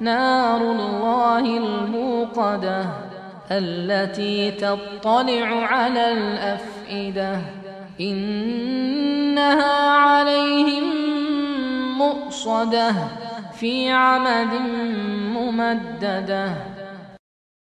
نار الله الموقدة التي تطلع على الأفئدة. إنها عليهم مؤصدة في عمد ممددة.